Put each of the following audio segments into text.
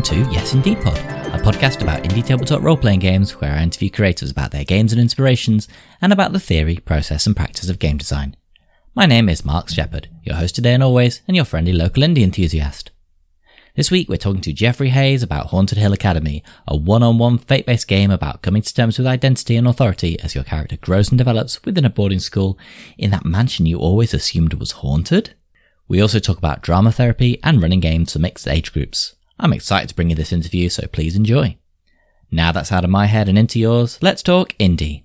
welcome to Yes Indie'd Pod, a podcast about indie tabletop role playing games where I interview creators about their games and inspirations and about the theory, process, and practice of game design. My name is Marx Shepherd, your host today and always, and your friendly local indie enthusiast. This week we're talking to Jeffrey Hayes about Haunted Hill Academy, a one-on-one fate-based game about coming to terms with identity and authority as your character grows and develops within a boarding school in that mansion you always assumed was haunted. We also talk about drama therapy and running games for mixed age groups. I'm excited to bring you this interview, so please enjoy. Now that's out of my head and into yours, let's talk indie.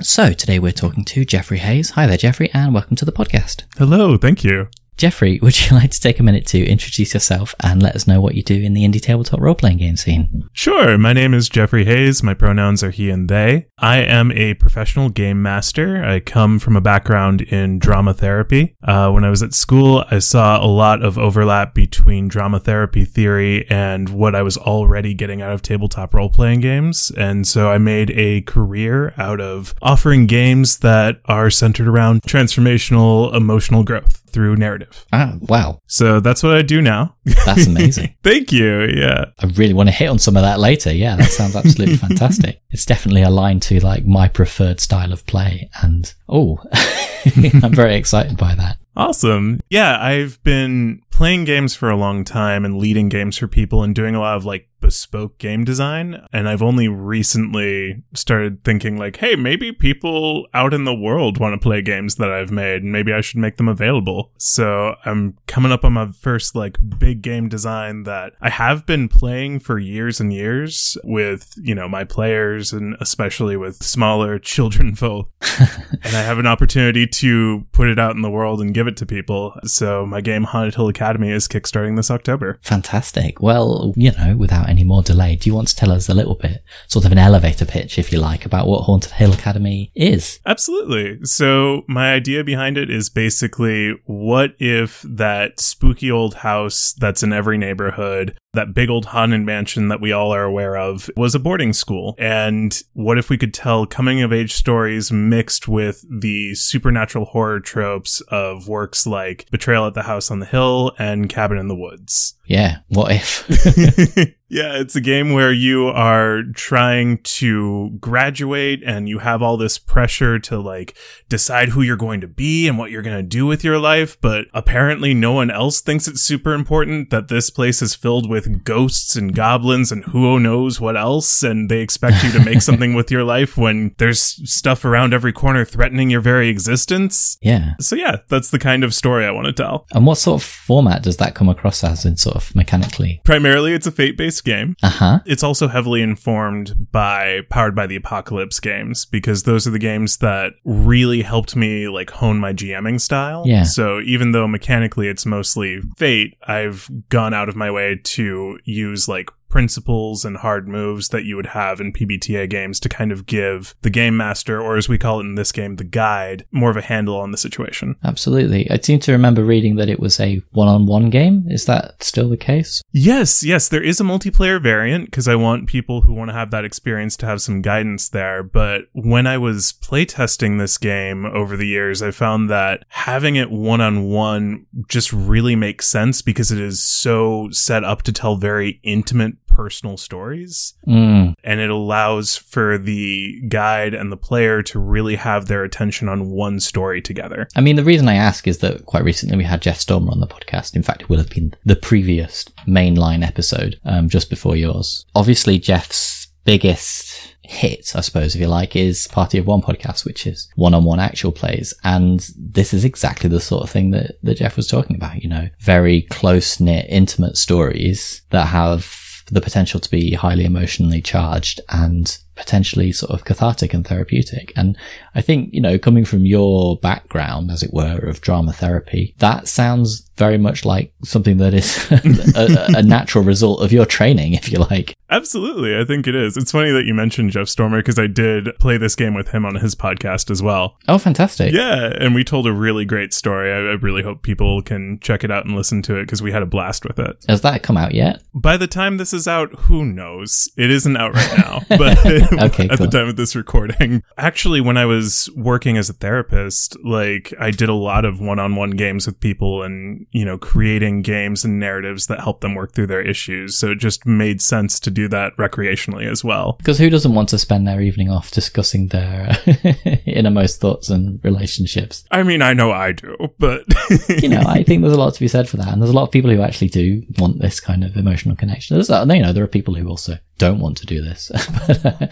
So today we're talking to Jeffrey Hayes. Hi there, Jeffrey, and welcome to the podcast. Hello, thank you. Jeffrey, would you like to take a minute to introduce yourself and let us know what you do in the indie tabletop role playing game scene? Sure. My name is Jeffrey Hayes. My pronouns are he and they. I am a professional game master. I come from a background in drama therapy. Uh, when I was at school, I saw a lot of overlap between drama therapy theory and what I was already getting out of tabletop role playing games. And so I made a career out of offering games that are centered around transformational emotional growth through narrative. Ah, wow. So that's what I do now. That's amazing. Thank you. Yeah. I really want to hit on some of that later. Yeah, that sounds absolutely fantastic. It's definitely aligned to like my preferred style of play. And oh, I'm very excited by that. Awesome. Yeah, I've been playing games for a long time and leading games for people and doing a lot of like bespoke game design. And I've only recently started thinking like, hey, maybe people out in the world want to play games that I've made and maybe I should make them available. So I'm coming up on my first like big game design that I have been playing for years and years with, you know, my players and especially with smaller children folk. and I have an opportunity to put it out in the world and give it to people. So my game Haunted Hill Academy is kickstarting this October. Fantastic. Well, you know, without any more delay, do you want to tell us a little bit, sort of an elevator pitch, if you like, about what Haunted Hill Academy is? Absolutely. So my idea behind it is basically what if that spooky old house that's in every neighborhood that big old haunted mansion that we all are aware of was a boarding school. And what if we could tell coming of age stories mixed with the supernatural horror tropes of works like Betrayal at the House on the Hill and Cabin in the Woods? Yeah, what if? yeah, it's a game where you are trying to graduate and you have all this pressure to like decide who you're going to be and what you're going to do with your life. But apparently no one else thinks it's super important that this place is filled with ghosts and goblins and who knows what else. And they expect you to make something with your life when there's stuff around every corner threatening your very existence. Yeah. So yeah, that's the kind of story I want to tell. And what sort of format does that come across as in sort of mechanically? Primarily, it's a fate based game. Uh huh. It's also heavily informed by Powered by the Apocalypse games because those are the games that really helped me like hone my GMing style. Yeah. So even though mechanically it's mostly fate, I've gone out of my way to use like principles and hard moves that you would have in PBTA games to kind of give the game master, or as we call it in this game, the guide, more of a handle on the situation. Absolutely. I seem to remember reading that it was a one on one game. Is that still the case? Yes, yes, there is a multiplayer variant because I want people who want to have that experience to have some guidance there. But when I was playtesting this game over the years, I found that having it one on one just really makes sense because it is so set up to tell very intimate personal stories. Mm. And it allows for the guide and the player to really have their attention on one story together. I mean, the reason I ask is that quite recently we had Jeff Stormer on the podcast. In fact, it will have been the previous mainline episode, um, just before yours. Obviously, Jeff's biggest hit, I suppose, if you like, is Party of One podcast, which is one-on-one actual plays. And this is exactly the sort of thing that, that Jeff was talking about, you know, very close-knit, intimate stories that have the potential to be highly emotionally charged and potentially sort of cathartic and therapeutic. And I think, you know, coming from your background, as it were, of drama therapy, that sounds very much like something that is a, a, natural result of your training, if you like. Absolutely. I think it is. It's funny that you mentioned Jeff Stormer because I did play this game with him on his podcast as well. Oh, fantastic. Yeah. And we told a really great story. I, I really hope people can check it out and listen to it because we had a blast with it. Has that come out yet? By the time this is out, who knows? It isn't out right now, but Okay, at cool. the time of this recording. Actually, when I was working as a therapist, like I did a lot of one-on-one games with people and, you know, creating games and narratives that help them work through their issues. So it just made sense to do that recreationally as well. Because who doesn't want to spend their evening off discussing their innermost thoughts and relationships? I mean, I know I do, but You know, I think there's a lot to be said for that, and there's a lot of people who actually do want this kind of emotional connection. There's, uh, you know, there are people who also don't want to do this. but, uh,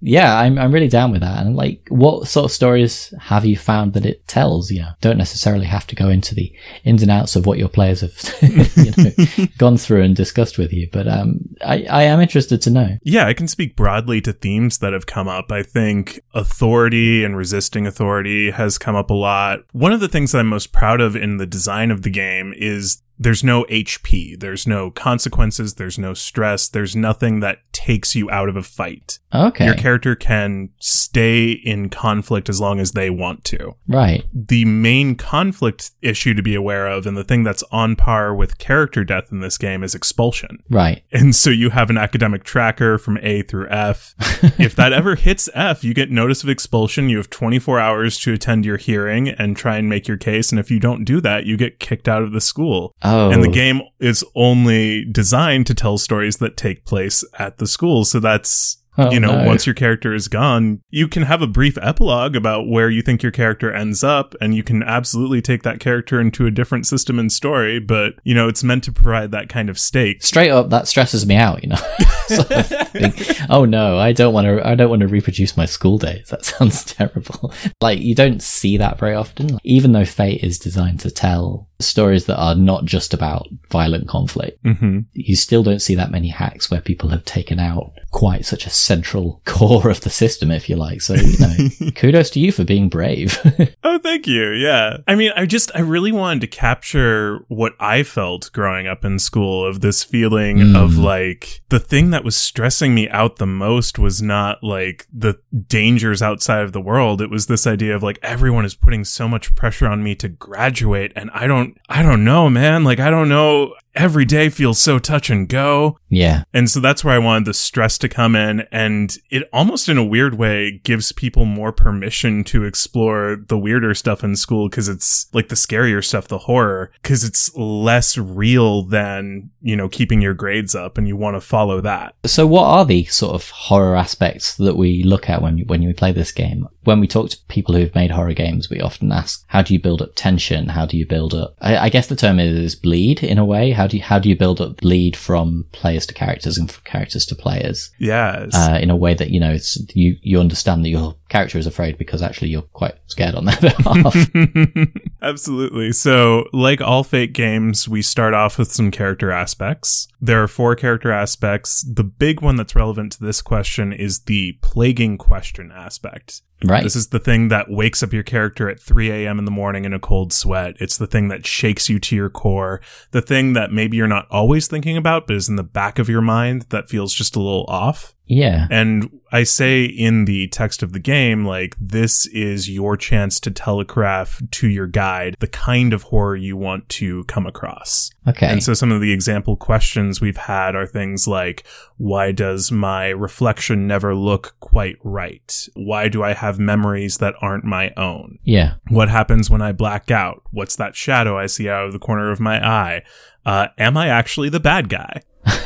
yeah, I'm I'm really down with that. And like, what sort of stories have you found that it tells? You know, don't necessarily have to go into the ins and outs of what your players have, you know, gone through and discussed with you. But um, I I am interested to know. Yeah, I can speak broadly to themes that have come up. I think authority and resisting authority has come up a lot. One of the things that I'm most proud of in the design of the game is there's no HP, there's no consequences, there's no stress, there's nothing that takes you out of a fight. Okay, Your character can stay in conflict as long as they want to. right. The main conflict issue to be aware of, and the thing that's on par with character death in this game, is expulsion. Right. And so you have an academic tracker from A through F. if that ever hits F, you get notice of expulsion. You have 24 hours to attend your hearing and try and make your case. And if you don't do that, you get kicked out of the school. Oh. Oh, And the oh. game is only designed to tell stories that take place at the school. So that's, Oh, you know, no. once your character is gone, you can have a brief epilogue about where you think your character ends up, and you can absolutely take that character into a different system and story. But, you know, it's meant to provide that kind of stake. straight up that stresses me out you know Sort of think, oh no i don't want to i don't want to reproduce my school days. That sounds terrible. Like you don't see that very often. Even though fate is designed to tell stories that are not just about violent conflict hmm you still don't see that many hacks where people have taken out quite such a central core of the system if you like. So you know kudos to you for being brave. Oh, thank you. Yeah. I mean, I just, I really wanted to capture what I felt growing up in school of this feeling Mm. of like the thing that was stressing me out the most was not like the dangers outside of the world. It was this idea of like everyone is putting so much pressure on me to graduate. And I don't, I don't know, man. Like, I don't know. Every day feels so touch and go. yeah And so that's where I wanted the stress to come in. And it almost in a weird way gives people more permission to explore the weirder stuff in school because it's like the scarier stuff, the horror, because it's less real than, you know, keeping your grades up and you want to follow that. So, what are the sort of horror aspects that we look at when when we play this game? When we talk to people who've made horror games, we often ask, "How do you build up tension? How do you build up?" I, I guess the term is bleed in a way. How do you how do you build up bleed from players to characters and from characters to players Yes. uh, in a way that you know it's you you understand that your character is afraid because actually you're quite scared on their behalf. Absolutely. So, like all Fate games, we start off with some character aspects. There are four character aspects. The big one that's relevant to this question is the plaguing question aspect. Right? This is the thing that wakes up your character at 3 a.m. in the morning in a cold sweat. It's the thing that shakes you to your core. The thing that maybe you're not always thinking about, but is in the back of your mind that feels just a little off. Yeah. And I say in the text of the game, like, this is your chance to telegraph to your guide the kind of horror you want to come across. Okay. And so some of the example questions we've had are things like, why does my reflection never look quite right? Why do I have memories that aren't my own? yeah. What happens when I black out? What's that shadow I see out of the corner of my eye? Uh, am I actually the bad guy?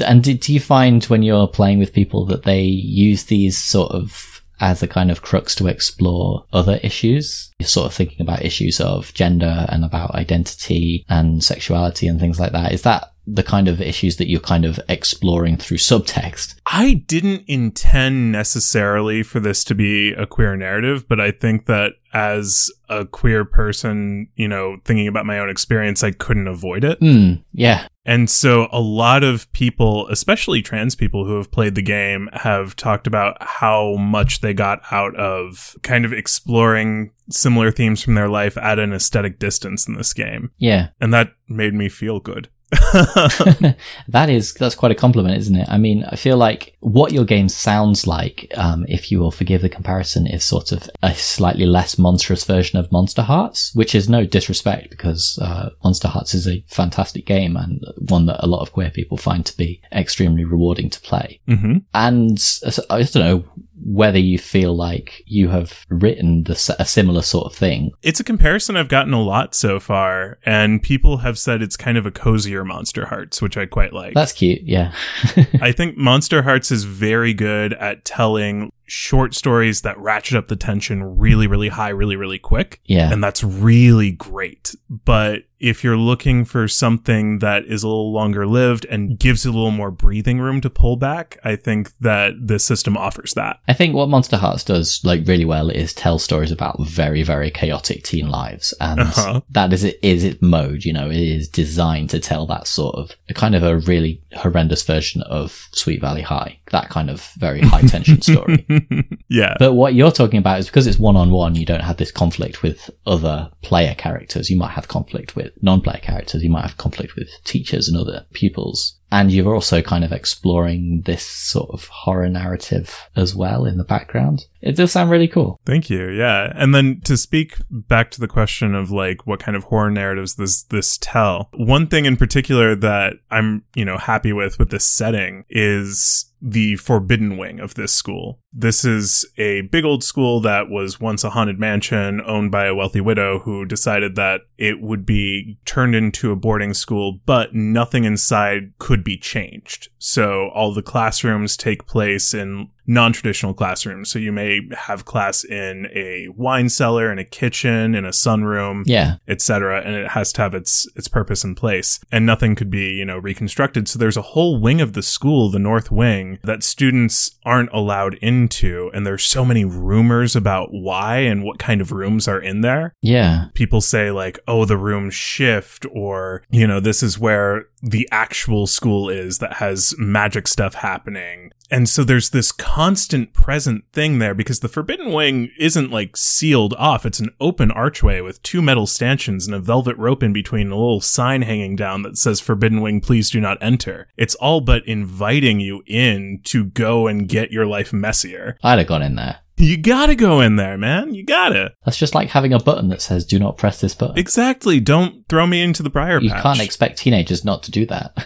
And do, do you find when you're playing with people that they use these sort of as a kind of crux to explore other issues? You're sort of thinking about issues of gender and about identity and sexuality and things like that. Is that the kind of issues that you're kind of exploring through subtext? I didn't intend necessarily for this to be a queer narrative, but I think that as a queer person, you know, thinking about my own experience, I couldn't avoid it. Hmm. Yeah. And so a lot of people, especially trans people who have played the game, have talked about how much they got out of kind of exploring similar themes from their life at an aesthetic distance in this game. Yeah. And that made me feel good. that is that's quite a compliment, isn't it? I mean, I feel like what your game sounds like, um, if you will forgive the comparison, is sort of a slightly less monstrous version of Monsterhearts, which is no disrespect because uh, Monsterhearts is a fantastic game and one that a lot of queer people find to be extremely rewarding to play. hmm And uh, I don't know whether you feel like you have written the, a similar sort of thing. It's a comparison I've gotten a lot so far, and people have said it's kind of a cozier Monsterhearts, which I quite like. That's cute, yeah. I think Monsterhearts is very good at telling short stories that ratchet up the tension really, really high, really, really quick. yeah. And that's really great. But if you're looking for something that is a little longer lived and gives you a little more breathing room to pull back, I think that this system offers that. I think what Monsterhearts does like really well is tell stories about very, very chaotic teen lives. And Uh-huh. that is it is its mode, you know, it is designed to tell that sort of a kind of a really horrendous version of Sweet Valley High. That kind of very high tension story. yeah. But what you're talking about is because it's one on one, you don't have this conflict with other player characters. You might have conflict with non player characters. You might have conflict with teachers and other pupils. And you're also kind of exploring this sort of horror narrative as well in the background. It does sound really cool. Thank you. Yeah. And then to speak back to the question of like what kind of horror narratives does this tell? One thing in particular that I'm, you know, happy with with this setting is the forbidden wing of this school. This is a big old school that was once a haunted mansion owned by a wealthy widow who decided that it would be turned into a boarding school, but nothing inside could be changed. So all the classrooms take place in non-traditional classrooms. So you may have class in a wine cellar, in a kitchen, in a sunroom, Yeah. etc. And it has to have its its purpose in place. And nothing could be, you know, reconstructed. So there's a whole wing of the school, the north wing, that students aren't allowed into. And there's so many rumors about why and what kind of rooms are in there Yeah. people say like oh the rooms shift or you know this is where the actual school is that has magic stuff happening and so there's this constant present thing there because the forbidden wing isn't like sealed off. It's an open archway with two metal stanchions and a velvet rope in between a little sign hanging down that says forbidden wing please do not enter. It's all but inviting you in to go and get your life messier. I'd have gone in there. You gotta go in there man you gotta That's just like having a button that says do not press this button. exactly don't throw me into the briar You patch can't expect teenagers not to do that.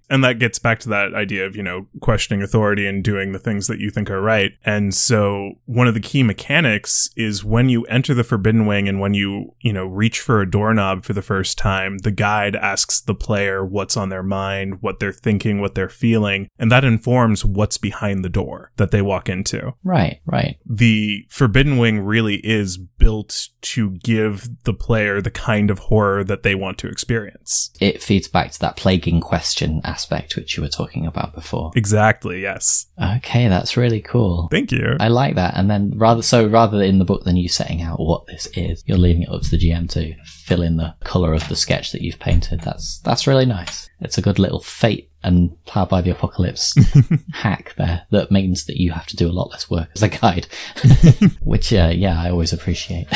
and that gets back to that idea of, you know, questioning authority and doing the things that you think are right. And so one of the key mechanics is when you enter the Forbidden Wing and when you, you know, reach for a doorknob for the first time, the guide asks the player what's on their mind, what they're thinking, what they're feeling, and that informs what's behind the door that they walk into. Right, right. The Forbidden Wing really is built to give the player the kind of horror that they want to experience. It feeds back to that plaguing question aspect which you were talking about before. Exactly, yes. Okay, that's really cool. Thank you. I like that. And then rather so rather in the book than you setting out what this is, you're leaving it up to the GM to fill in the colour of the sketch that you've painted. That's that's really nice. It's a good little fate and Powered by the Apocalypse hack there that means that you have to do a lot less work as a guide. Which uh, yeah, I always appreciate.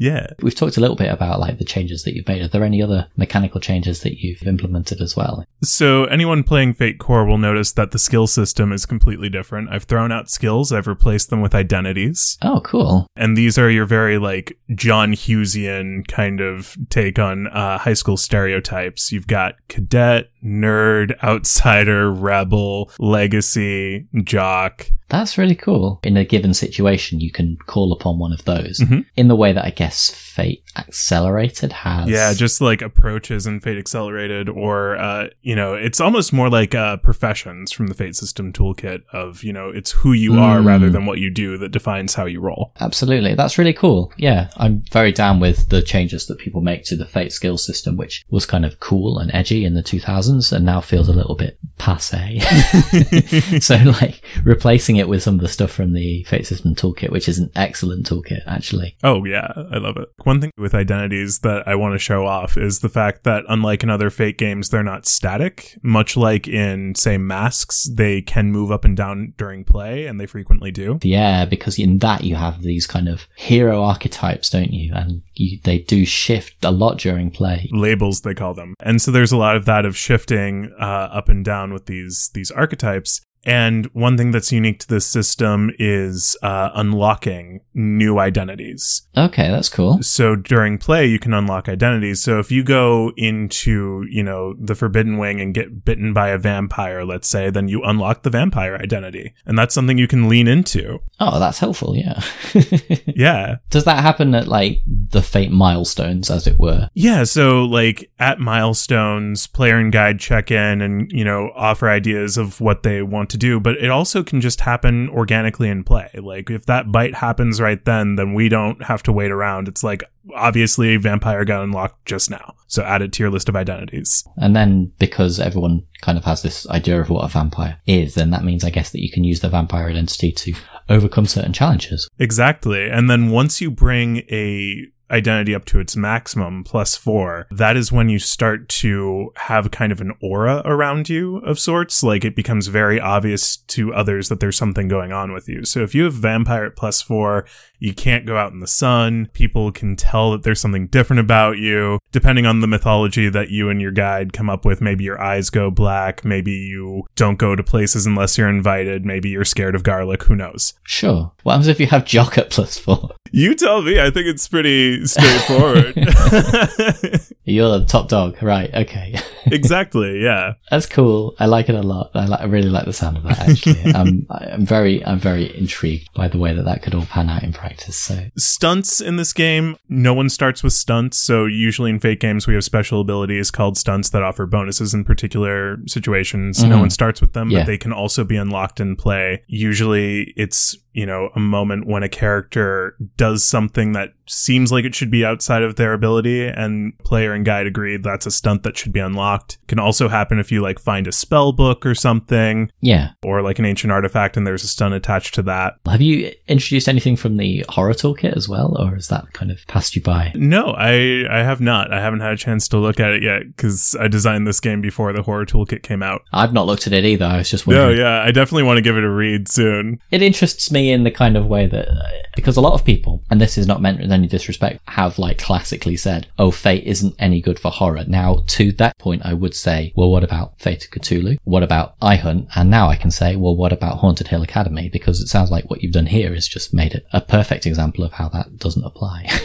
Yeah. We've talked a little bit about like the changes that you've made. Are there any other mechanical changes that you've implemented as well? So anyone playing Fate Core will notice that the skill system is completely different. I've thrown out skills, I've replaced them with identities. Oh, cool. And these are your very like John Hughesian kind of take on uh, high school stereotypes. You've got cadet, nerd, outsider, rebel, legacy, jock. That's really cool. In a given situation, you can call upon one of those Mhm. in the way that I guess Fate Accelerated has. Yeah, just like approaches in Fate Accelerated, or uh, you know, it's almost more like uh, professions from the Fate System toolkit of you know, it's who you are Mm. rather than what you do that defines how you roll. Absolutely. That's really cool. Yeah, I'm very down with the changes that people make to the Fate skill system, which was kind of cool and edgy in the 2000s and now feels a little bit passe. so, like, replacing it with some of the stuff from the Fate system toolkit, which is an excellent toolkit, actually. Oh yeah, I love it. One thing with identities that I want to show off is the fact that unlike in other Fate games, they're not static. Much like in, say, Masks, they can move up and down during play, and they frequently do. Yeah, because in that you have these kind of hero archetypes, don't you? And you, they do shift a lot during play. Labels, they call them. And so there's a lot of that of shifting uh, up and down with these these archetypes. And one thing that's unique to this system is uh, unlocking new identities. Okay, that's cool. So during play, you can unlock identities. So if you go into, you know, the Forbidden Wing and get bitten by a vampire, let's say, then you unlock the vampire identity. And that's something you can lean into. Oh, that's helpful, yeah. Yeah. Does that happen at like the fate milestones, as it were? Yeah. So like at milestones, player and guide check in and, you know, offer ideas of what they want to do, but it also can just happen organically in play. Like if that bite happens right then, then we don't have to wait around. It's like, obviously vampire got unlocked just now. So add it to your list of identities. And then because everyone kind of has this idea of what a vampire is, then that means I guess that you can use the vampire identity to overcome certain challenges. Exactly. And then once you bring a identity up to its maximum plus four, that is when you start to have kind of an aura around you of sorts. Like it becomes very obvious to others that there's something going on with you. So if you have vampire at plus four, you can't go out in the sun. People can tell that there's something different about you. Depending on the mythology that you and your guide come up with, maybe your eyes go black. Maybe you don't go to places unless you're invited. Maybe you're scared of garlic. Who knows? Sure. What happens if you have Jock at plus four? You tell me. I think it's pretty straightforward. You're the top dog, right? Okay. exactly. Yeah. That's cool. I like it a lot. I, like, I really like the sound of that. Actually, um, I'm very, I'm very intrigued by the way that that could all pan out in practice. So Stunts in this game, no one starts with stunts. So usually in Fate games, we have special abilities called stunts that offer bonuses in particular situations. No Mhm. one starts with them, Yeah. but they can also be unlocked in play. Usually it's, you know, a moment when a character does something that seems like it should be outside of their ability and player and guide agree that's a stunt that should be unlocked. Can also happen if you like find a spell book or something yeah, or like an ancient artifact and there's a stunt attached to that. have you introduced anything from the horror toolkit as well, or has that kind of passed you by? No, I I have not. I haven't had a chance to look at it yet because I designed this game before the horror toolkit came out. I've not looked at it either. I was just No, wondering. yeah, I definitely want to give it a read soon. It interests me in the kind of way that because a lot of people, and this is not meant with any disrespect, have like classically said, "Oh, Fate isn't any good for horror." Now, to that point, I would say, "Well, what about Fate of Cthulhu? What about iHunt? And now I can say, "Well, what about Haunted Hill Academy?" Because it sounds like what you've done here is just made it a perfect example of how that doesn't apply.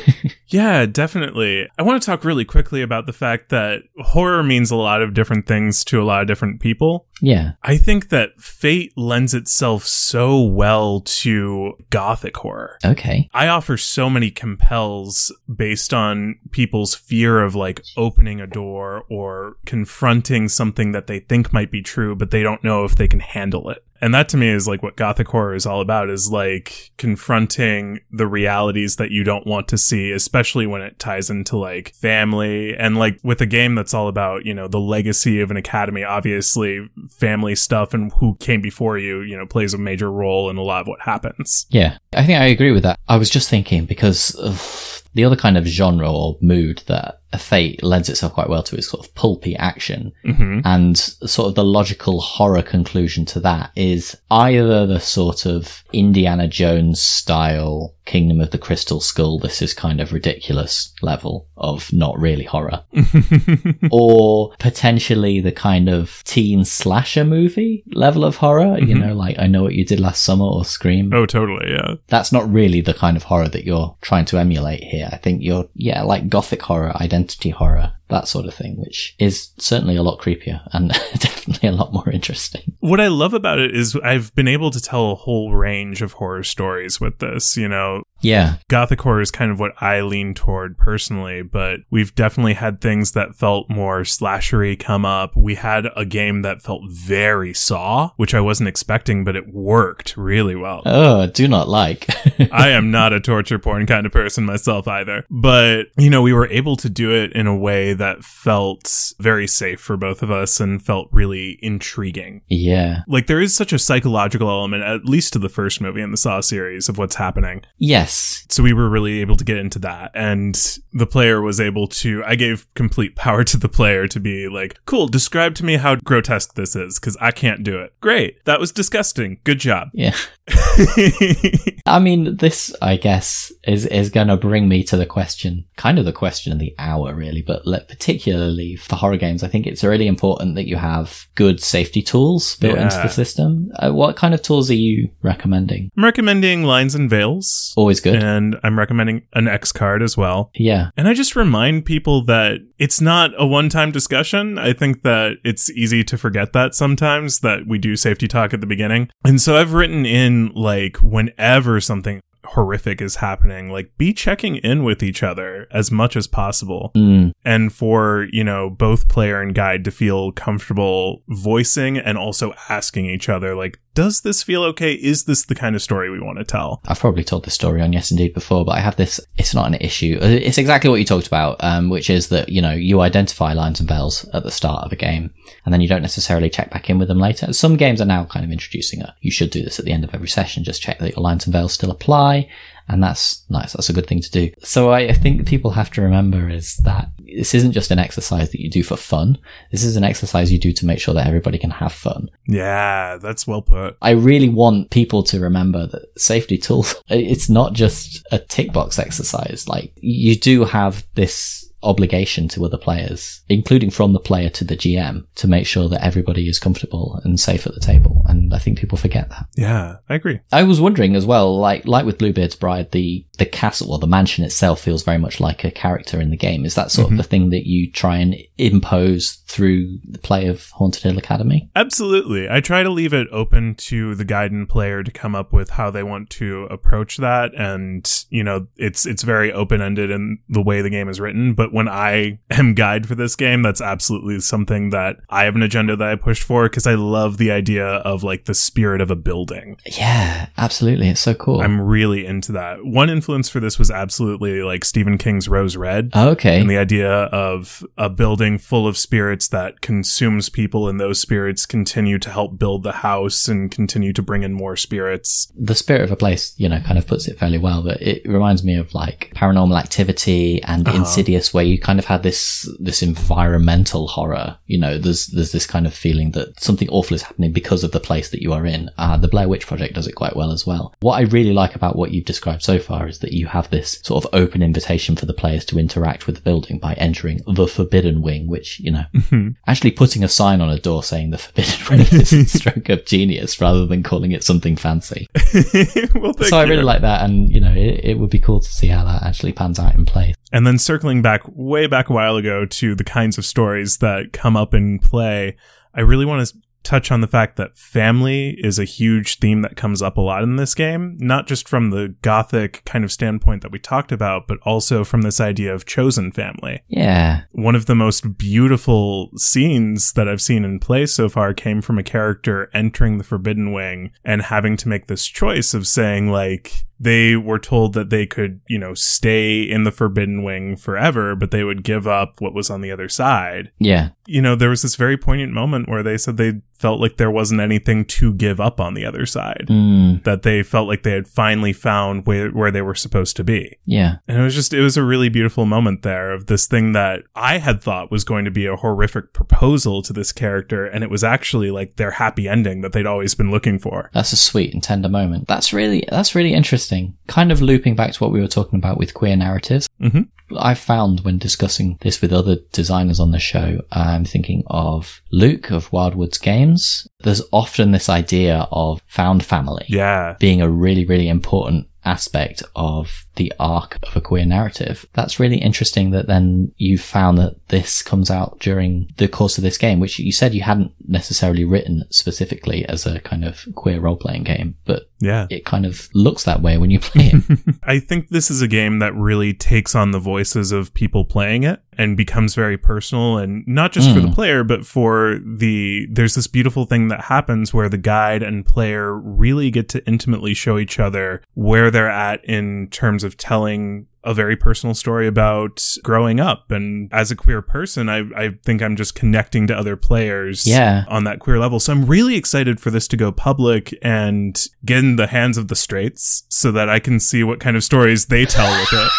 Yeah, definitely. I want to talk really quickly about the fact that horror means a lot of different things to a lot of different people. Yeah, I think that Fate lends itself so well to gothic horror. okay, I offer so many compels based on people's fear of like opening a door or confronting something that they think might be true, but they don't know if they can handle it. And that to me is like what gothic horror is all about is like confronting the realities that you don't want to see, especially when it ties into like family and like with a game that's all about, you know, the legacy of an academy. Obviously, family stuff and who came before you, you know, plays a major role in a lot of what happens. yeah. I think I agree with that. I was just thinking because of the other kind of genre or mood that a Fate lends itself quite well to its sort of pulpy action. hmm And sort of the logical horror conclusion to that is either the sort of Indiana Jones style Kingdom of the Crystal Skull, this is kind of ridiculous level of not really horror, or potentially the kind of teen slasher movie level of horror, you Mhm. know, like I Know What You Did Last Summer or Scream. Oh, totally. Yeah. That's not really the kind of horror that you're trying to emulate here. I think you're, yeah, like gothic horror, identity horror, that sort of thing, which is certainly a lot creepier and definitely a lot more interesting. What I love about it is I've been able to tell a whole range of horror stories with this. You know, Yeah. gothic horror is kind of what I lean toward personally, but we've definitely had things that felt more slashery come up. We had a game that felt very Saw, which I wasn't expecting, but it worked really well. Oh, I do not like. I am not a torture porn kind of person myself either. But, you know, we were able to do it in a way that felt very safe for both of us and felt really intriguing. yeah. Yeah. Like there is such a psychological element, at least to the first movie in the Saw series, of what's happening. Yes. So we were really able to get into that. And the player was able to, I gave complete power to the player to be like, cool, describe to me how grotesque this is, because I can't do it. Great. That was disgusting. Good job. Yeah. I mean, this, I guess, is is going to bring me to the question, kind of the question of the hour, really. But le- particularly for horror games, I think it's really important that you have good safety tools built into the system. Uh, what kind of tools are you recommending? I'm recommending Lines and Veils. Always good. And I'm recommending an X card as well. yeah. And I just remind people that it's not a one time discussion. I think that it's easy to forget that sometimes that we do safety talk at the beginning. And so I've written in like whenever something horrific is happening, like be checking in with each other as much as possible. Mm, And for, you know, both player and guide to feel comfortable voicing and also asking each other, like, does this feel okay? Is this the kind of story we want to tell? I've probably told this story on Yes Indie'd before, but I have this. It's not an issue. Uh, It's exactly what you talked about, um, which is that you know you identify lines and veils at the start of a game, and then you don't necessarily check back in with them later. Some games are now kind of introducing a. You should do this at the end of every session. Just check that your lines and veils still apply, and that's nice. That's a good thing to do. So I think people have to remember is that this isn't just an exercise that you do for fun. This is an exercise you do to make sure that everybody can have fun. Yeah, that's well put. I really want people to remember that safety tools, it's not just a tick box exercise. Like you do have this obligation to other players, including from the player to the GM, to make sure that everybody is comfortable and safe at the table. And I think people forget that. Yeah, I agree. I was wondering as well, like like with Bluebeard's Bride, the the castle or the mansion itself feels very much like a character in the game. Is that sort of mm-hmm. the thing that you try and impose through the play of Haunted Hill Academy? Absolutely. I try to leave it open to the guide and player to come up with how they want to approach that. And, you know, it's, it's very open ended in the way the game is written. But when I am guide for this game, that's absolutely something that I have an agenda that I push for because I love the idea of like the spirit of a building. Yeah, absolutely. It's so cool. I'm really into that. One influence for this was absolutely like Stephen King's Rose Red. okay. And the idea of a building full of spirits that consumes people, and those spirits continue to help build the house and continue to bring in more spirits. the spirit of a place, you know, kind of puts it fairly well, but it reminds me of like paranormal activity and Uh-huh. insidious where you kind of had this, this environmental horror. You know, there's, there's this kind of feeling that something awful is happening because of the place that you are in. Uh, the Blair Witch Project does it quite well as well. What I really like about what you've described so far is that you have this sort of open invitation for the players to interact with the building by entering the forbidden wing, which, you know, actually putting a sign on a door saying the forbidden wing is a stroke of genius rather than calling it something fancy. well, so I really you. like that, and you know, it, it would be cool to see how that actually pans out in play. And then circling back way back a while ago to the kinds of stories that come up in play, I really want to touch on the fact that family is a huge theme that comes up a lot in this game, not just from the gothic kind of standpoint that we talked about, but also from this idea of chosen family. Yeah, one of the most beautiful scenes that I've seen in play so far came from a character entering the Forbidden Wing and having to make this choice of saying, like, they were told that they could, you know, stay in the Forbidden Wing forever, but they would give up what was on the other side. yeah, You know, there was this very poignant moment where they said they felt like there wasn't anything to give up on the other side. mm, That they felt like they had finally found where, where they were supposed to be. yeah, And it was just, it was a really beautiful moment there of this thing that I had thought was going to be a horrific proposal to this character. And it was actually like their happy ending that they'd always been looking for. that's a sweet and tender moment. That's really that's really interesting. Kind of looping back to what we were talking about with queer narratives. hmm I've found when discussing this with other designers on the show, I'm thinking of Luke of Wildwoods Games. There's often this idea of found family. Yeah. being a really, really important aspect of the arc of a queer narrative. That's really interesting that then you found that this comes out during the course of this game, which you said you hadn't necessarily written specifically as a kind of queer role playing game, but Yeah. it kind of looks that way when you play it. I think this is a game that really takes on the voices of people playing it. and becomes very personal and not just for the hmm. player, but for the, there's this beautiful thing that happens where the guide and player really get to intimately show each other where they're at in terms of telling a very personal story about growing up. And as a queer person, I, I think I'm just connecting to other players Yeah. on that queer level. So I'm really excited for this to go public and get in the hands of the straights so that I can see what kind of stories they tell with it.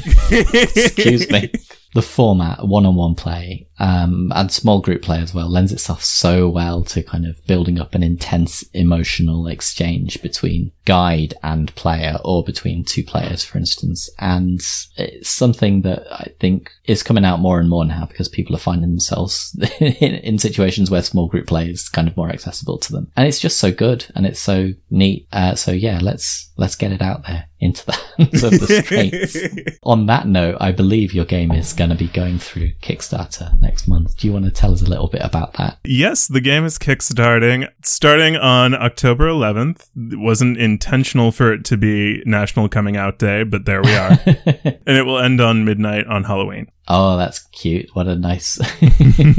Excuse me. The format, one-on-one play, um, and small group play as well, lends itself so well to kind of building up an intense emotional exchange between guide and player, or between two players, for instance. And it's something that I think is coming out more and more now because people are finding themselves in, in situations where small group play is kind of more accessible to them, and it's just so good and it's so neat. Uh, so yeah, let's let's get it out there into the hands of the straights. On that note, I believe your game is going to be going through Kickstarter next month. Do you want to tell us a little bit about that? Yes, the game is kickstarting starting on October 11th. It wasn't intentional for it to be National Coming Out Day, but there we are. and it will end on midnight on Halloween. Oh, that's cute. What a nice,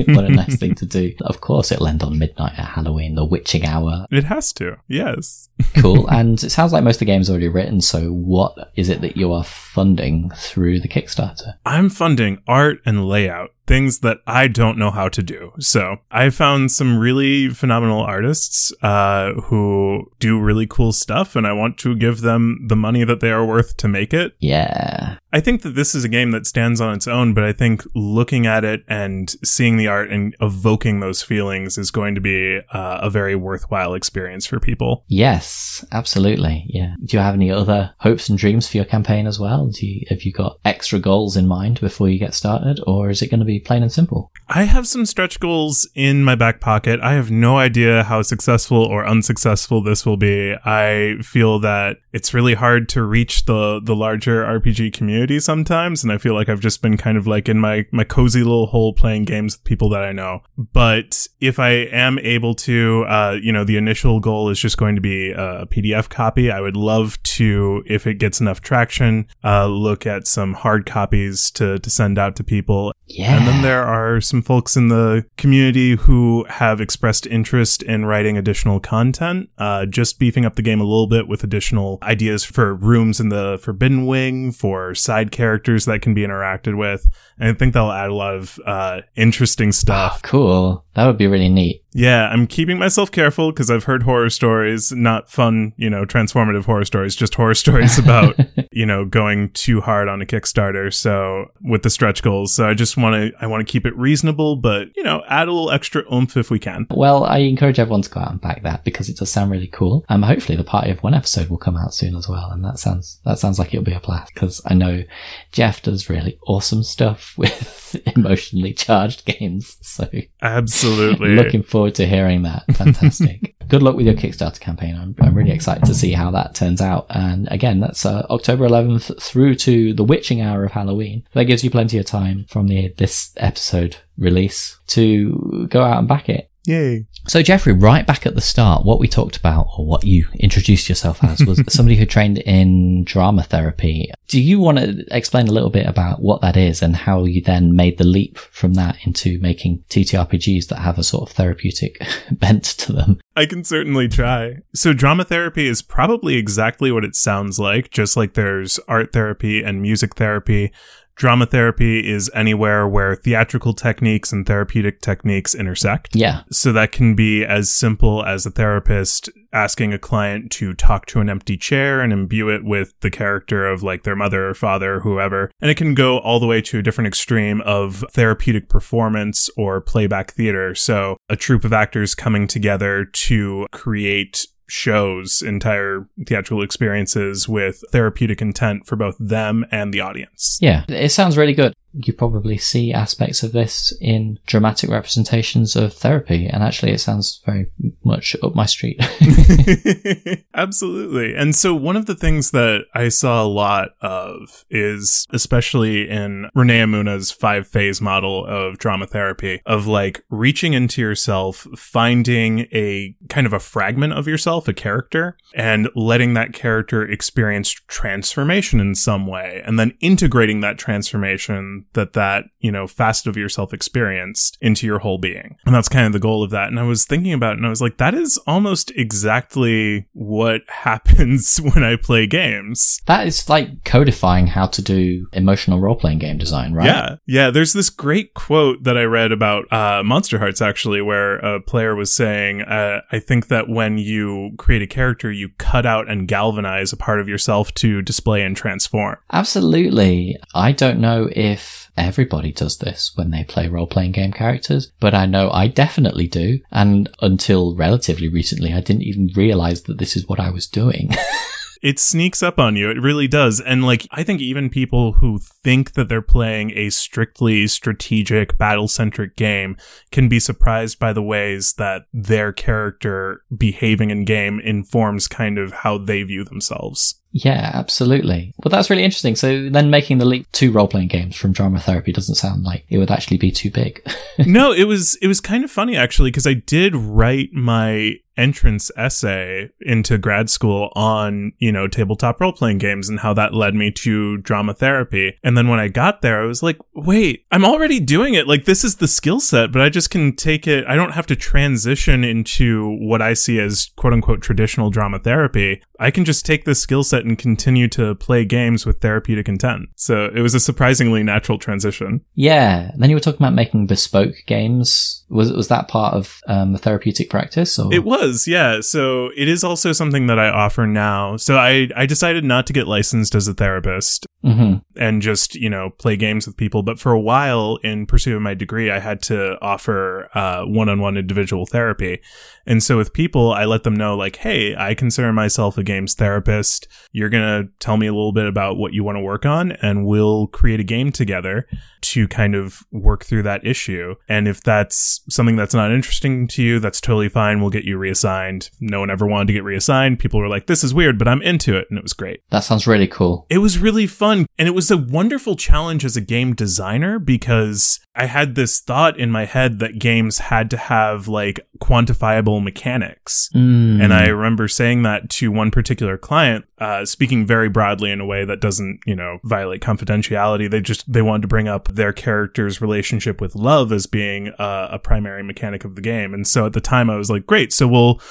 what a nice thing to do. Of course, it'll end on midnight at Halloween, the witching hour. It has to. Yes. Cool. and it sounds like most of the game's already written. So what is it that you are funding through the Kickstarter? I'm funding art and layout, things that I don't know how to do. So I found some really phenomenal artists uh, who do really cool stuff, and I want to give them the money that they are worth to make it. Yeah. I think that this is a game that stands on its own, but I think looking at it and seeing the art and evoking those feelings is going to be uh, a very worthwhile experience for people. Yes, absolutely. Yeah. Do you have any other hopes and dreams for your campaign as well? Do you, have you got extra goals in mind before you get started, or is it going to be plain and simple? I have some stretch goals in my back pocket. I have no idea how successful or unsuccessful this will be. I feel that it's really hard to reach the the larger RPG community sometimes, and I feel like I've just been kind of like in my my cozy little hole playing games with people that I know. But if I am able to, uh, you know, the initial goal is just going to be a PDF copy. I would love to, if it gets enough traction, uh, look at some hard copies to to send out to people. Yeah. And then there are some folks in the community who have expressed interest in writing additional content, uh, just beefing up the game a little bit with additional ideas for rooms in the Forbidden Wing, for side characters that can be interacted with. And I think that'll add a lot of uh, interesting stuff. cool. That would be really neat. Yeah, I'm keeping myself careful because I've heard horror stories, not fun, you know, transformative horror stories, just horror stories about, you know, going too hard on a Kickstarter. So with the stretch goals, so I just want to, I want to keep it reasonable, but you know, add a little extra oomph if we can. Well, I encourage everyone to go out and back that because it does sound really cool. Um, hopefully the Party of One episode will come out soon as well. And that sounds, that sounds like it'll be a blast because I know Jeff does really awesome stuff with emotionally charged games. So Absolutely. looking forward to hearing that. Fantastic. Good luck with your Kickstarter campaign. I'm, I'm really excited to see how that turns out. And again, that's uh, October 11th through to the witching hour of Halloween. That gives you plenty of time from the this episode release to go out and back it. Yay. So, Jeffrey, right back at the start, what we talked about, or what you introduced yourself as, was somebody who trained in drama therapy. Do you want to explain a little bit about what that is and how you then made the leap from that into making TTRPGs that have a sort of therapeutic bent to them? I can certainly try. So, drama therapy is probably exactly what it sounds like, just like there's art therapy and music therapy. Drama therapy is anywhere where theatrical techniques and therapeutic techniques intersect. Yeah. So that can be as simple as a therapist asking a client to talk to an empty chair and imbue it with the character of like their mother or father or whoever. And it can go all the way to a different extreme of therapeutic performance or playback theater. So a troupe of actors coming together to create shows, entire theatrical experiences with therapeutic intent for both them and the audience. Yeah. It sounds really good. You probably see aspects of this in dramatic representations of therapy. And actually, it sounds very much up my street. Absolutely. And so one of the things that I saw a lot of is especially in Renée Emunah's five phase model of drama therapy of like reaching into yourself, finding a kind of a fragment of yourself, a character, and letting that character experience transformation in some way and then integrating that transformation that that, you know, facet of yourself experienced into your whole being. And that's kind of the goal of that. And I was thinking about it and I was like, that is almost exactly what happens when I play games. That is like codifying how to do emotional role playing game design, right? Yeah. Yeah. There's this great quote that I read about uh, Monsterhearts actually, where a player was saying, uh, I think that when you create a character, you cut out and galvanize a part of yourself to display and transform. Absolutely. I don't know if everybody does this when they play role playing game characters, but I know I definitely do. And until relatively recently, I didn't even realize that this is what I was doing. it sneaks up on you. It really does. And like, I think even people who think that they're playing a strictly strategic, battle centric game can be surprised by the ways that their character behaving in game informs kind of how they view themselves. Yeah, absolutely. Well, that's really interesting. So then making the leap to role playing games from drama therapy doesn't sound like it would actually be too big. no, it was, it was kind of funny actually, because I did write my entrance essay into grad school on, you know, tabletop role playing games and how that led me to drama therapy. And then when I got there, I was like, wait, I'm already doing it. Like this is the skill set, but I just can take it. I don't have to transition into what I see as quote unquote traditional drama therapy. I can just take this skill set and continue to play games with therapeutic intent. So it was a surprisingly natural transition. Yeah. And then you were talking about making bespoke games. Was was that part of um, the therapeutic practice? Or? It was, yeah. So it is also something that I offer now. So I I decided not to get licensed as a therapist mm-hmm. And just you know play games with people. But for a while, in pursuit of my degree, I had to offer uh, one-on-one individual therapy. And so with people, I let them know like, hey, I consider myself a games therapist. You're gonna tell me a little bit about what you want to work on, and we'll create a game together to kind of work through that issue. And if that's something that's not interesting to you, that's totally fine. We'll get you reassigned. No one ever wanted to get reassigned. People were like, this is weird, but I'm into it. And it was great. That sounds really cool. It was really fun. And it was a wonderful challenge as a game designer because I had this thought in my head that games had to have like quantifiable mechanics. Mm. And I remember saying that to one particular client, uh, speaking very broadly in a way that doesn't, you know, violate confidentiality. They just, they wanted to bring up their character's relationship with love as being uh, a primary mechanic of the game. And so at the time I was like, great. So we'll,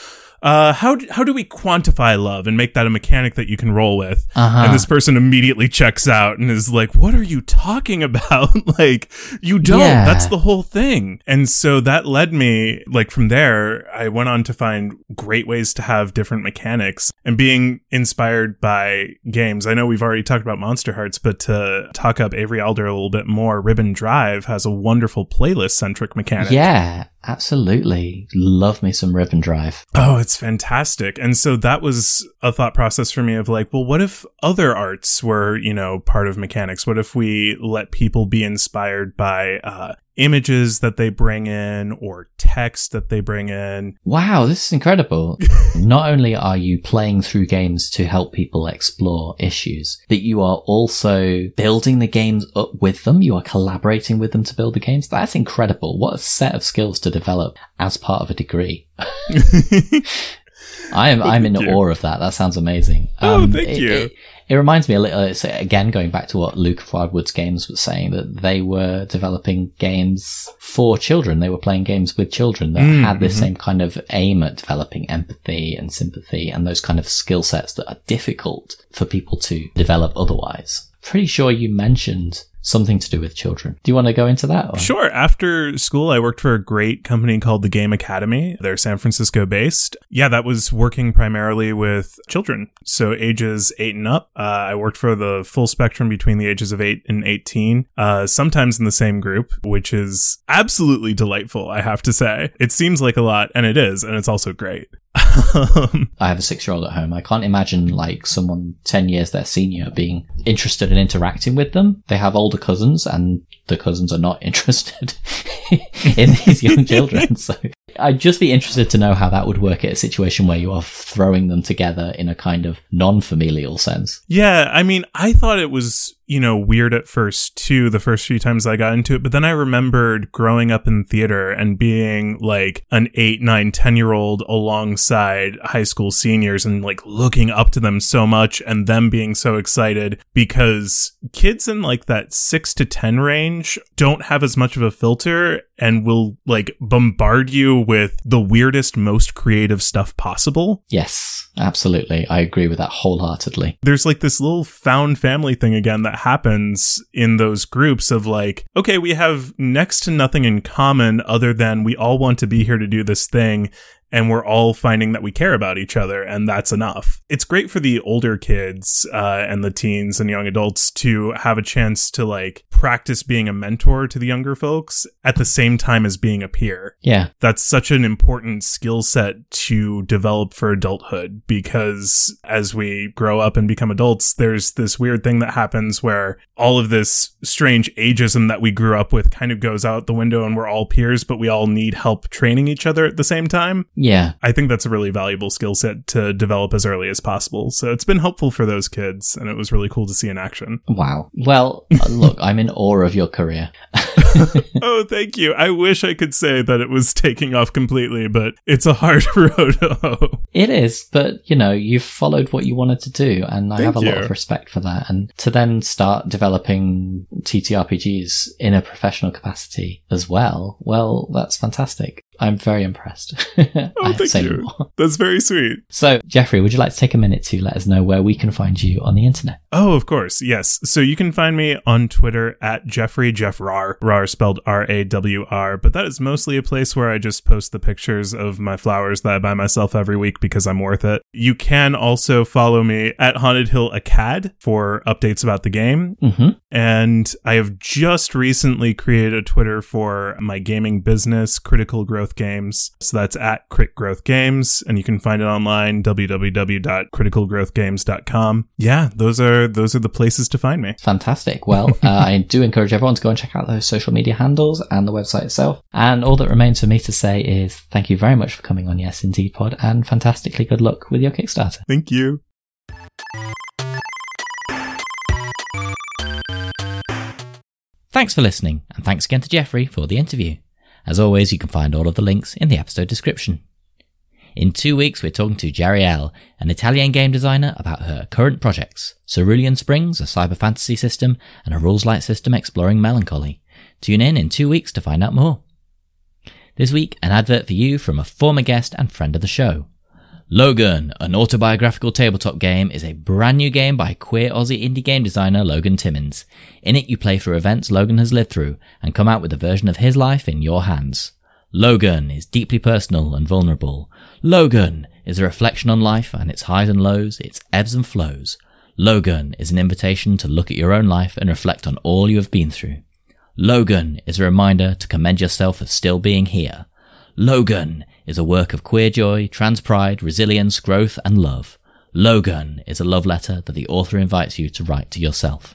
uh, how do, how do we quantify love and make that a mechanic that you can roll with? Uh-huh. And this person immediately checks out and is like, "What are you talking about? like, you don't. Yeah. That's the whole thing." And so that led me, like, from there, I went on to find great ways to have different mechanics and being inspired by games. I know we've already talked about Monsterhearts, but to talk up Avery Alder a little bit more, Ribbon Drive has a wonderful playlist centric mechanic. Yeah, absolutely. Love me some Ribbon Drive. Oh, it's fantastic. And so that was a thought process for me of like, well, what if other arts were, you know, part of mechanics? What if we let people be inspired by uh, images that they bring in or text that they bring in? Wow, this is incredible. Not only are you playing through games to help people explore issues, but you are also building the games up with them. You are collaborating with them to build the games. That's incredible. What a set of skills to develop as part of a degree. I am I'm in awe of that. That sounds amazing. Oh, um, thank it, you. It, it reminds me a little. It's again going back to what Luke of Wildwood's Games was saying that they were developing games for children. They were playing games with children that Mm, had this mhm. same kind of aim at developing empathy and sympathy and those kind of skill sets that are difficult for people to develop otherwise. Pretty sure you mentioned something to do with children. Do you want to go into that? or- Sure. After school, I worked for a great company called the Game Academy. They're San Francisco based. Yeah, that was working primarily with children. So ages eight and up. Uh, I worked for the full spectrum between the ages of eight and 18, uh, sometimes in the same group, which is absolutely delightful, I have to say. It seems like a lot, and it is, and it's also great. Um, I have a six year old at home. I can't imagine like someone 10 years their senior being interested in interacting with them. They have older cousins and the cousins are not interested in these young children. So I'd just be interested to know how that would work at a situation where you are throwing them together in a kind of non familial sense. Yeah, I mean, I thought it was you know, weird at first too, the first few times I got into it. But then I remembered growing up in theater and being like an eight, nine, 10 year old alongside high school seniors and like looking up to them so much and them being so excited because kids in like that six to 10 range don't have as much of a filter and will like bombard you with the weirdest, most creative stuff possible. Yes, absolutely. I agree with that wholeheartedly. There's like this little found family thing again that happens in those groups of like, okay, we have next to nothing in common other than we all want to be here to do this thing and we're all finding that we care about each other and that's enough. It's great for the older kids uh, and the teens and young adults to have a chance to like practice being a mentor to the younger folks at the same time as being a peer. Yeah. That's such an important skill set to develop for adulthood because as we grow up and become adults, there's this weird thing that happens where all of this strange ageism that we grew up with kind of goes out the window and we're all peers, but we all need help training each other at the same time. Yeah. I think that's a really valuable skill set to develop as early as possible. So it's been helpful for those kids, and it was really cool to see in action. Wow. Well, uh, look, I'm in awe of your career. oh, thank you. I wish I could say that it was taking off completely, but it's a hard road. It is, but you know, you've followed what you wanted to do, and I Thank have a lot of respect for that. And to then start developing TTRPGs in a professional capacity as well, well, that's fantastic. I'm very impressed. Oh, thank you. more. That's very sweet. So, Jeffrey, would you like to take a minute to let us know where we can find you on the internet? Oh, of course. Yes. So you can find me on Twitter at Jeffrey Jeff Rar, Rar spelled R A W R, but that is mostly a place where I just post the pictures of my flowers that I buy myself every week because I'm worth it. You can also follow me at Haunted Hill Acad for updates about the game. Mm-hmm. And I have just recently created a Twitter for my gaming business, Critical Growth Games. So that's at Crit Growth Games, and you can find it online www.criticalgrowthgames.com. Yeah, those are those are the places to find me. Fantastic. Well, uh, I do encourage everyone to go and check out those social media handles and the website itself. And all that remains for me to say is thank you very much for coming on Yes Indie'd Pod and fantastically good luck with your Kickstarter. Thank you. Thanks for listening, and thanks again to Jeffrey for the interview. As always, you can find all of the links in the episode description. In two weeks, we're talking to Jariel, an Italian game designer, about her current projects Cerulean Springs, a cyber fantasy system, and a rules light system exploring melancholy. Tune in in two weeks to find out more. This week, an advert for you from a former guest and friend of the show. Logan, an autobiographical tabletop game, is a brand new game by queer Aussie indie game designer Logan Timmins. In it, you play through events Logan has lived through and come out with a version of his life in your hands. Logan is deeply personal and vulnerable. Logan is a reflection on life and its highs and lows, its ebbs and flows. Logan is an invitation to look at your own life and reflect on all you have been through. Logan is a reminder to commend yourself for still being here. Logan is a work of queer joy, trans pride, resilience, growth, and love. Logan is a love letter that the author invites you to write to yourself.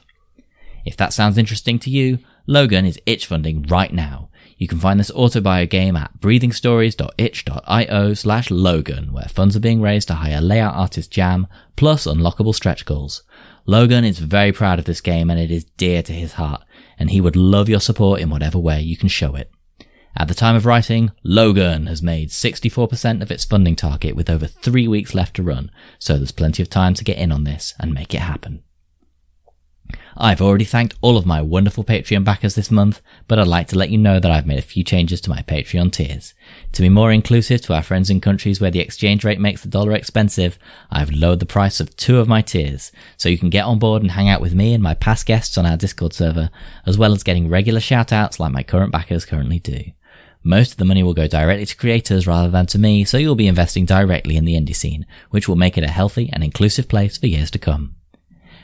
If that sounds interesting to you, Logan is itch funding right now. You can find this autobio game at breathingstories.itch.io slash Logan, where funds are being raised to hire layout artist Jam, plus unlockable stretch goals. Logan is very proud of this game and it is dear to his heart, and he would love your support in whatever way you can show it. At the time of writing, Logan has made 64% of its funding target with over three weeks left to run, so there's plenty of time to get in on this and make it happen. I've already thanked all of my wonderful Patreon backers this month, but I'd like to let you know that I've made a few changes to my Patreon tiers. To be more inclusive to our friends in countries where the exchange rate makes the dollar expensive, I've lowered the price of two of my tiers, so you can get on board and hang out with me and my past guests on our Discord server, as well as getting regular shoutouts like my current backers currently do. Most of the money will go directly to creators rather than to me, so you'll be investing directly in the indie scene, which will make it a healthy and inclusive place for years to come.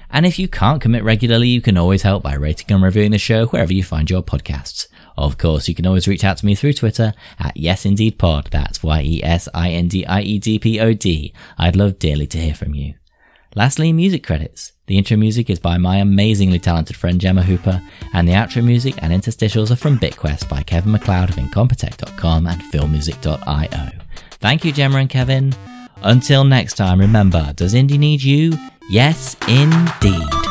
And if you can't commit regularly, you can always help by rating and reviewing the show wherever you find your podcasts. Of course, you can always reach out to me through Twitter at YesIndiedPod. That's Y-E-S-I-N-D-I-E-D-P-O-D. I'd love dearly to hear from you. Lastly, music credits. The intro music is by my amazingly talented friend Jemma Hooper, and the outro music and interstitials are from BitQuest by Kevin MacLeod of Incompetech.com and FilmMusic.io. Thank you, Gemma and Kevin. Until next time, remember, does Indie need you? Yes, indeed.